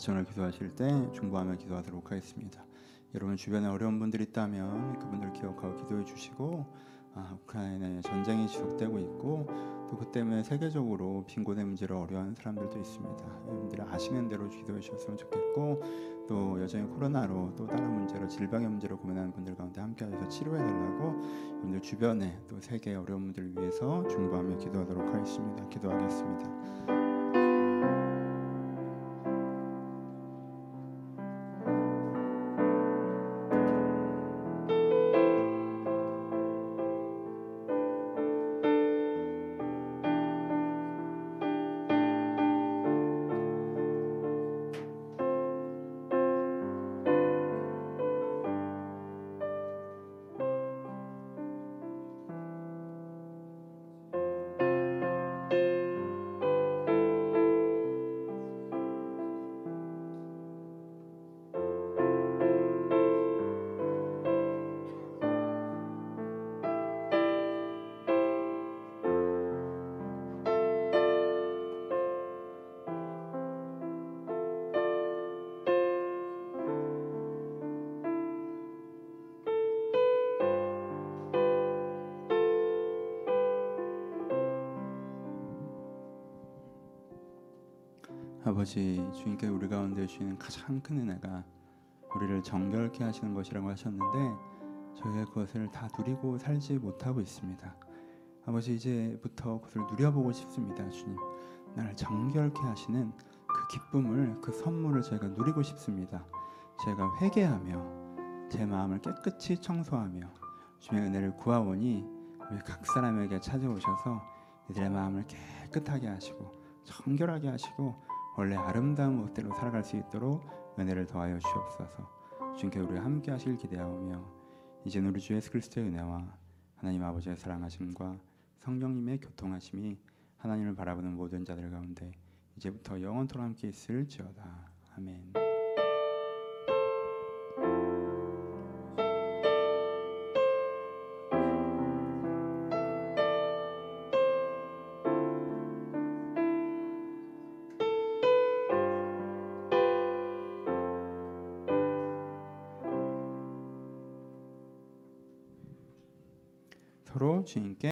마지막을 기도하실 때 중보하며 기도하도록 하겠습니다. 여러분 주변에 어려운 분들이 있다면 그분들 기억하고 기도해 주시고 아, 우크라이나에 전쟁이 지속되고 있고 또 그 때문에 세계적으로 빈곤의 문제로 어려워하는 사람들도 있습니다. 여러분들이 아시는 대로 기도해 주셨으면 좋겠고 또 여전히 코로나로 또 다른 문제로 질병의 문제로 고민하는 분들 가운데 함께하셔서 치료해 달라고 여러분들 주변에 또 세계의 어려운 분들을 위해서 중보하며 기도하도록 하겠습니다. 기도하겠습니다. 아버지 주님께 우리 가운데 주시는 가장 큰 은혜가 우리를 정결케 하시는 것이라고 하셨는데 저희가 그것을 다 누리고 살지 못하고 있습니다. 아버지 이제부터 그것을 누려보고 싶습니다. 주님 나를 정결케 하시는 그 기쁨을 그 선물을 저희가 누리고 싶습니다. 제가 회개하며 제 마음을 깨끗이 청소하며 주님의 은혜를 구하오니 우리 각 사람에게 찾아오셔서 이들의 마음을 깨끗하게 하시고 정결하게 하시고 원래 아름다운 모습대로 살아갈 수 있도록 은혜를 더하여 주옵소서. 주님께 우리가 함께 하실 기대하오며 이제 우리 주 예수 그리스도의 은혜와 하나님 아버지의 사랑하심과 성령님의 교통하심이 하나님을 바라보는 모든 자들 가운데 이제부터 영원토록 함께 있을지어다. 아멘. 서로 주님께